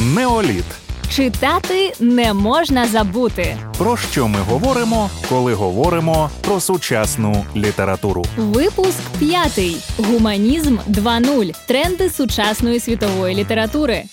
Неоліт. Читати не можна забути. Про що ми говоримо, коли говоримо про сучасну літературу? Випуск п'ятий. Гуманізм 2.0. Тренди сучасної світової літератури.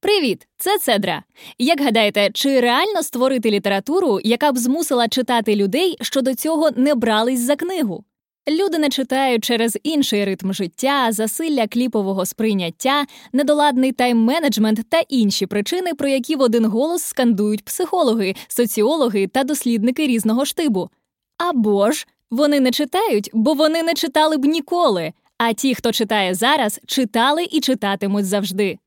Привіт, це Цедра. Як гадаєте, чи реально створити літературу, яка б змусила читати людей, що до цього не брались за книгу? Люди не читають через інший ритм життя, засилля кліпового сприйняття, недоладний тайм-менеджмент та інші причини, про які в один голос скандують психологи, соціологи та дослідники різного штибу. Або ж вони не читають, бо вони не читали б ніколи. А ті, хто читає зараз, читали і читатимуть завжди.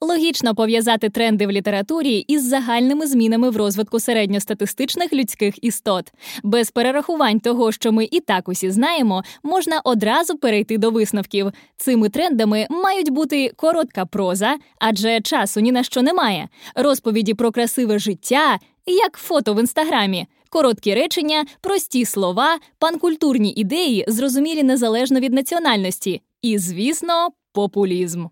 Логічно пов'язати тренди в літературі із загальними змінами в розвитку середньостатистичних людських істот. Без перерахувань того, що ми і так усі знаємо, можна одразу перейти до висновків. Цими трендами мають бути коротка проза, адже часу ні на що немає, розповіді про красиве життя, як фото в інстаграмі. Короткі речення, прості слова, панкультурні ідеї, зрозумілі незалежно від національності, і, звісно, популізм.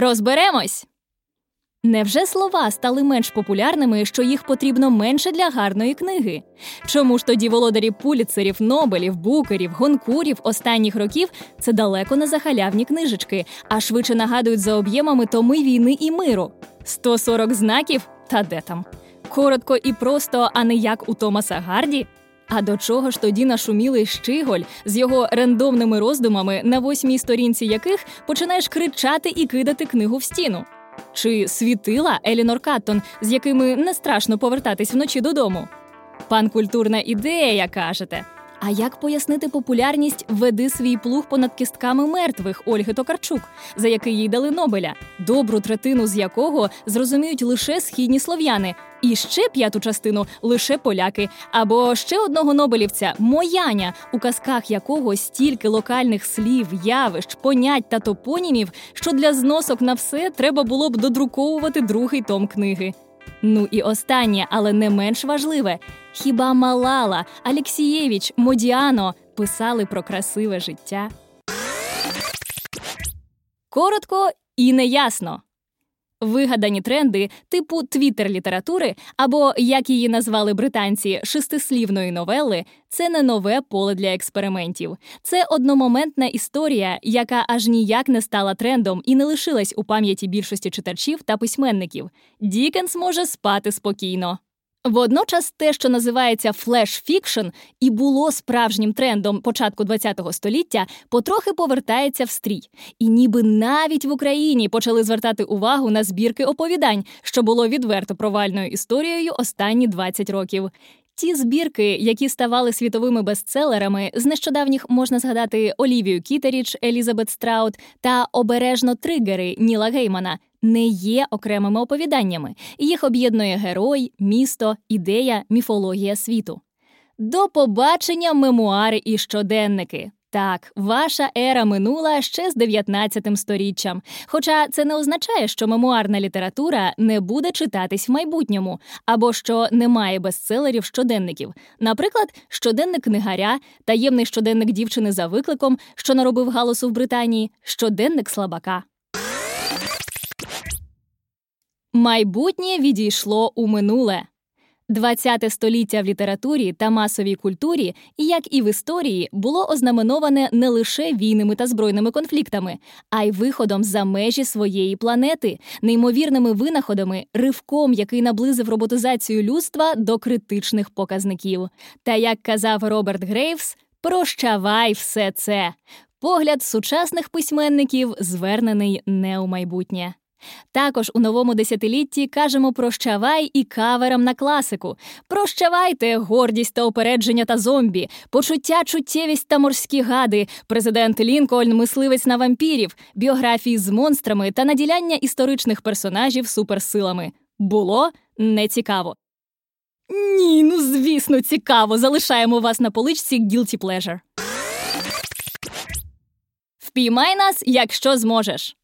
Розберемось. Невже слова стали менш популярними, що їх потрібно менше для гарної книги? Чому ж тоді володарі пуліцерів, Нобелів, букерів, гонкурів останніх років це далеко не захалявні книжечки, а швидше нагадують за об'ємами томи війни і миру? 140 знаків? Та де там? Коротко і просто, а не як у Томаса Гарді? А до чого ж тоді нашумілий Щиголь з його рандомними роздумами, на восьмій сторінці яких починаєш кричати і кидати книгу в стіну? Чи світила Елінор Каттон, з якими не страшно повертатись вночі додому? Панкультурна ідея, кажете. А як пояснити популярність веди свій плуг понад кістками мертвих Ольги Токарчук, за який їй дали Нобеля, добру третину з якого зрозуміють лише східні слов'яни, і ще п'яту частину лише поляки, або ще одного Нобелівця Мояня, у казках якого стільки локальних слів, явищ, понять та топонімів, що для зносок на все треба було б додруковувати другий том книги. Ну і останнє, але не менш важливе: хіба Малала, Алексієвич, Модіано писали про красиве життя? Коротко і неясно. Вигадані тренди типу твіттер літератури або, як її назвали британці, шестислівної новели це не нове поле для експериментів. Це одномоментна історія, яка аж ніяк не стала трендом і не лишилась у пам'яті більшості читачів та письменників. Дікенс може спати спокійно. Водночас те, що називається flash fiction, і було справжнім трендом початку ХХ століття, потрохи повертається в стрій. І ніби навіть в Україні почали звертати увагу на збірки оповідань, що було відверто провальною історією останні 20 років. Ті збірки, які ставали світовими бестселерами, з нещодавніх можна згадати Олівію Кіттерідж, Елізабет Страут та обережно тригери Ніла Геймана, не є окремими оповіданнями. Їх об'єднує герой, місто, ідея, міфологія світу. До побачення мемуари і щоденники. Так, ваша ера минула ще з 19 сторіччям. Хоча це не означає, що мемуарна література не буде читатись в майбутньому, або що немає бестселерів щоденників. Наприклад, щоденник книгаря, таємний щоденник дівчини за викликом, що наробив галасу в Британії, щоденник слабака. Майбутнє відійшло у минуле. ХХ століття в літературі та масовій культурі, як і в історії, було ознаменоване не лише війнами та збройними конфліктами, а й виходом за межі своєї планети, неймовірними винаходами, ривком, який наблизив роботизацію людства до критичних показників. Та як казав Роберт Грейвс, прощавай все це. Погляд сучасних письменників звернений не у майбутнє. Також у новому десятилітті кажемо прощавай і каверам на класику. Прощавайте гордість та опередження та зомбі, почуття, чуттєвість та морські гади, президент Лінкольн, мисливець на вампірів, біографії з монстрами та наділяння історичних персонажів суперсилами. Було нецікаво. Ні, ну звісно, цікаво. Залишаємо вас на поличці Guilty Pleasure. Впіймай нас, якщо зможеш.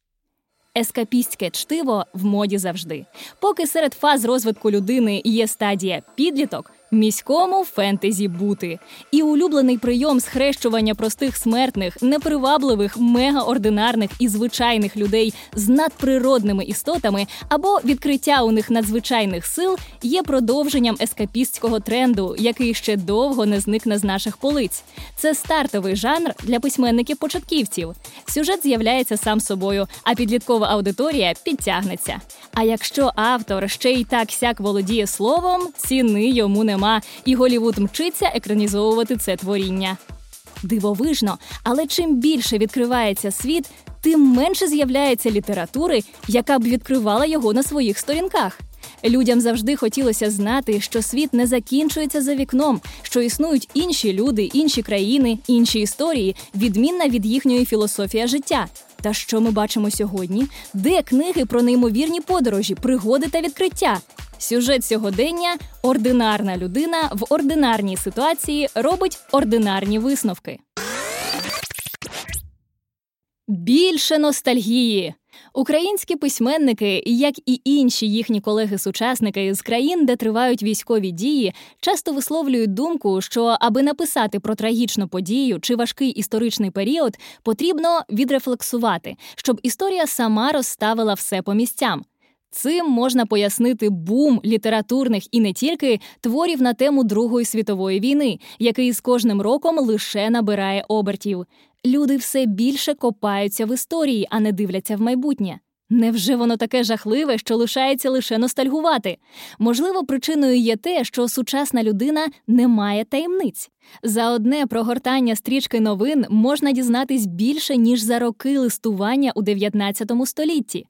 Ескапістське чтиво в моді завжди. Поки серед фаз розвитку людини є стадія підліток, міському фентезі бути. І улюблений прийом схрещування простих смертних, непривабливих, мегаординарних і звичайних людей з надприродними істотами або відкриття у них надзвичайних сил є продовженням ескапістського тренду, який ще довго не зникне з наших полиць. Це стартовий жанр для письменників-початківців. Сюжет з'являється сам собою, а підліткова аудиторія підтягнеться. А якщо автор ще й так сяк володіє словом, ціни йому нема, і Голівуд мчиться екранізовувати це творіння. Дивовижно, але чим більше відкривається світ, тим менше з'являється літератури, яка б відкривала його на своїх сторінках. Людям завжди хотілося знати, що світ не закінчується за вікном, що існують інші люди, інші країни, інші історії, відмінна від їхньої філософія життя. Та що ми бачимо сьогодні? Де книги про неймовірні подорожі, пригоди та відкриття? Сюжет сьогодення ординарна людина в ординарній ситуації робить ординарні висновки. Більше ностальгії. Українські письменники, як і інші їхні колеги-сучасники з країн, де тривають військові дії, часто висловлюють думку, що аби написати про трагічну подію чи важкий історичний період, потрібно відрефлексувати, щоб історія сама розставила все по місцям. Цим можна пояснити бум літературних і не тільки творів на тему Другої світової війни, який з кожним роком лише набирає обертів. Люди все більше копаються в історії, а не дивляться в майбутнє. Невже воно таке жахливе, що лишається лише ностальгувати? Можливо, причиною є те, що сучасна людина не має таємниць. За одне прогортання стрічки новин можна дізнатись більше ніж за роки листування у 19 столітті.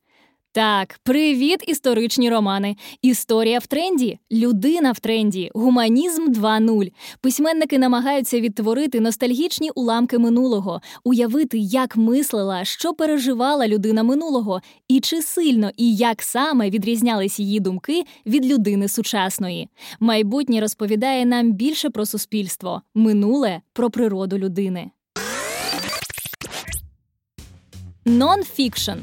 Так, привіт, історичні романи. Історія в тренді, людина в тренді, гуманізм 2.0. Письменники намагаються відтворити ностальгічні уламки минулого, уявити, як мислила, що переживала людина минулого, і чи сильно і як саме відрізнялись її думки від людини сучасної. Майбутнє розповідає нам більше про суспільство, минуле про природу людини. Нон-фікшн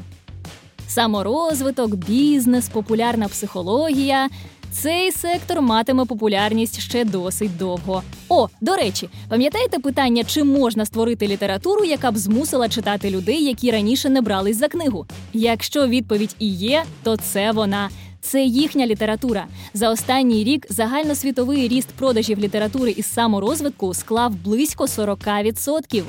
саморозвиток, бізнес, популярна психологія. Цей сектор матиме популярність ще досить довго. О, до речі, пам'ятаєте питання, чи можна створити літературу, яка б змусила читати людей, які раніше не брались за книгу? Якщо відповідь і є, то це вона. Це їхня література. За останній рік загальносвітовий ріст продажів літератури із саморозвитку склав близько 40%.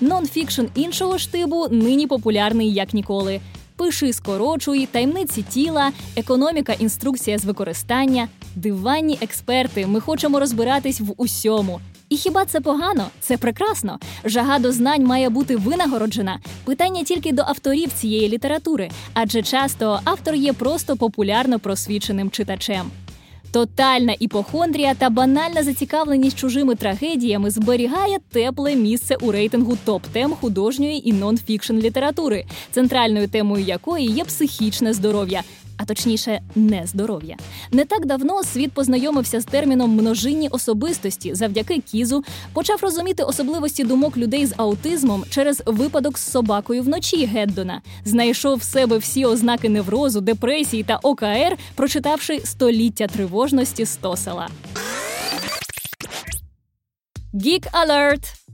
Нонфікшн іншого штибу нині популярний як ніколи. Пиши, скорочуй, таємниці тіла, економіка, інструкція з використання, диванні експерти. Ми хочемо розбиратись в усьому. І хіба це погано? Це прекрасно. Жага до знань має бути винагороджена. Питання тільки до авторів цієї літератури, адже часто автор є просто популярно просвіченим читачем. Тотальна іпохондрія та банальна зацікавленість чужими трагедіями зберігає тепле місце у рейтингу топ-тем художньої і нон-фікшн літератури, центральною темою якої є психічне здоров'я а точніше, нездоров'я. Не так давно світ познайомився з терміном множинні особистості завдяки кізу, почав розуміти особливості думок людей з аутизмом через випадок з собакою вночі Геддона, знайшов в себе всі ознаки неврозу, депресії та ОКР, прочитавши століття тривожності Стосела. Geek Alert!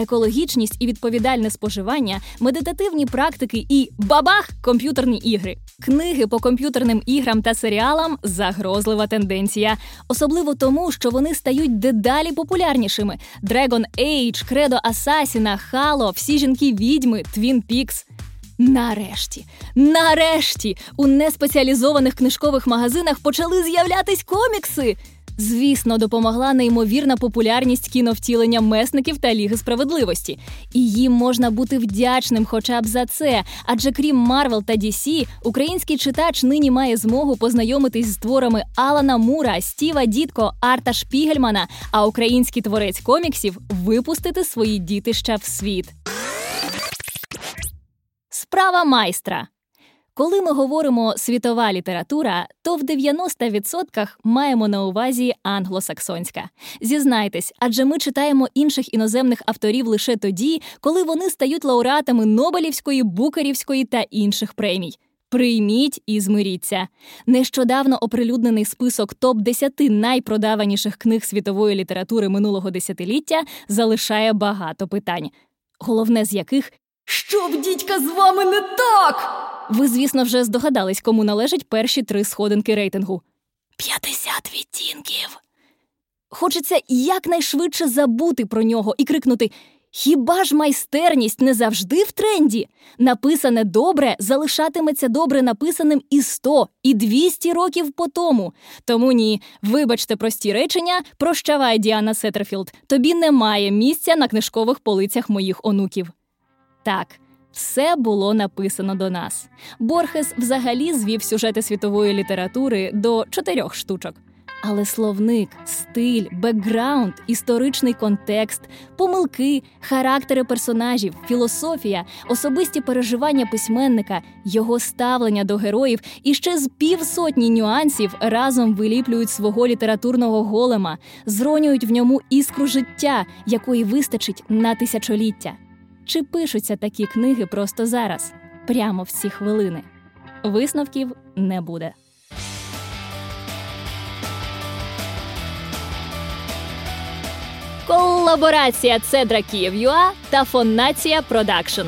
Екологічність і відповідальне споживання, медитативні практики і бабах комп'ютерні ігри. Книги по комп'ютерним іграм та серіалам загрозлива тенденція, особливо тому, що вони стають дедалі популярнішими: Dragon Age, Credo Асасіна, Halo, всі жінки відьми, Twin Peaks. Нарешті, нарешті, у неспеціалізованих книжкових магазинах почали з'являтись комікси. Звісно, допомогла неймовірна популярність кіновтілення месників та Ліги справедливості. І їм можна бути вдячним хоча б за це. Адже крім Marvel та DC, український читач нині має змогу познайомитись з творами Алана Мура, Стіва Дітко, Арта Шпігельмана, а український творець коміксів випустити свої дітища в світ. Справа майстра. Коли ми говоримо світова література, то в 90% маємо на увазі англосаксонська. Зізнайтесь, адже ми читаємо інших іноземних авторів лише тоді, коли вони стають лауреатами Нобелівської, Букерівської та інших премій. Прийміть і змиріться. Нещодавно оприлюднений список топ 10 найпродаваніших книг світової літератури минулого десятиліття залишає багато питань, головне з яких що б дідька з вами не так. Ви, звісно, вже здогадались, кому належать перші три сходинки рейтингу. 50 відтінків. Хочеться якнайшвидше забути про нього і крикнути Хіба ж майстерність не завжди в тренді? Написане добре залишатиметься добре написаним і 100, і 200 років по тому. Тому ні, вибачте прості речення, прощавай, Діана Сеттерфілд, тобі немає місця на книжкових полицях моїх онуків. Так, все було написано до нас. Борхес взагалі звів сюжети світової літератури до чотирьох штучок. Але словник, стиль, бекграунд, історичний контекст, помилки, характери персонажів, філософія, особисті переживання письменника, його ставлення до героїв і ще з півсотні нюансів разом виліплюють свого літературного голема, зронюють в ньому іскру життя, якої вистачить на тисячоліття. Чи пишуться такі книги просто зараз, прямо в ці хвилини? Висновків не буде. Колаборація Цедра Київ.ЮА та Фонація Production.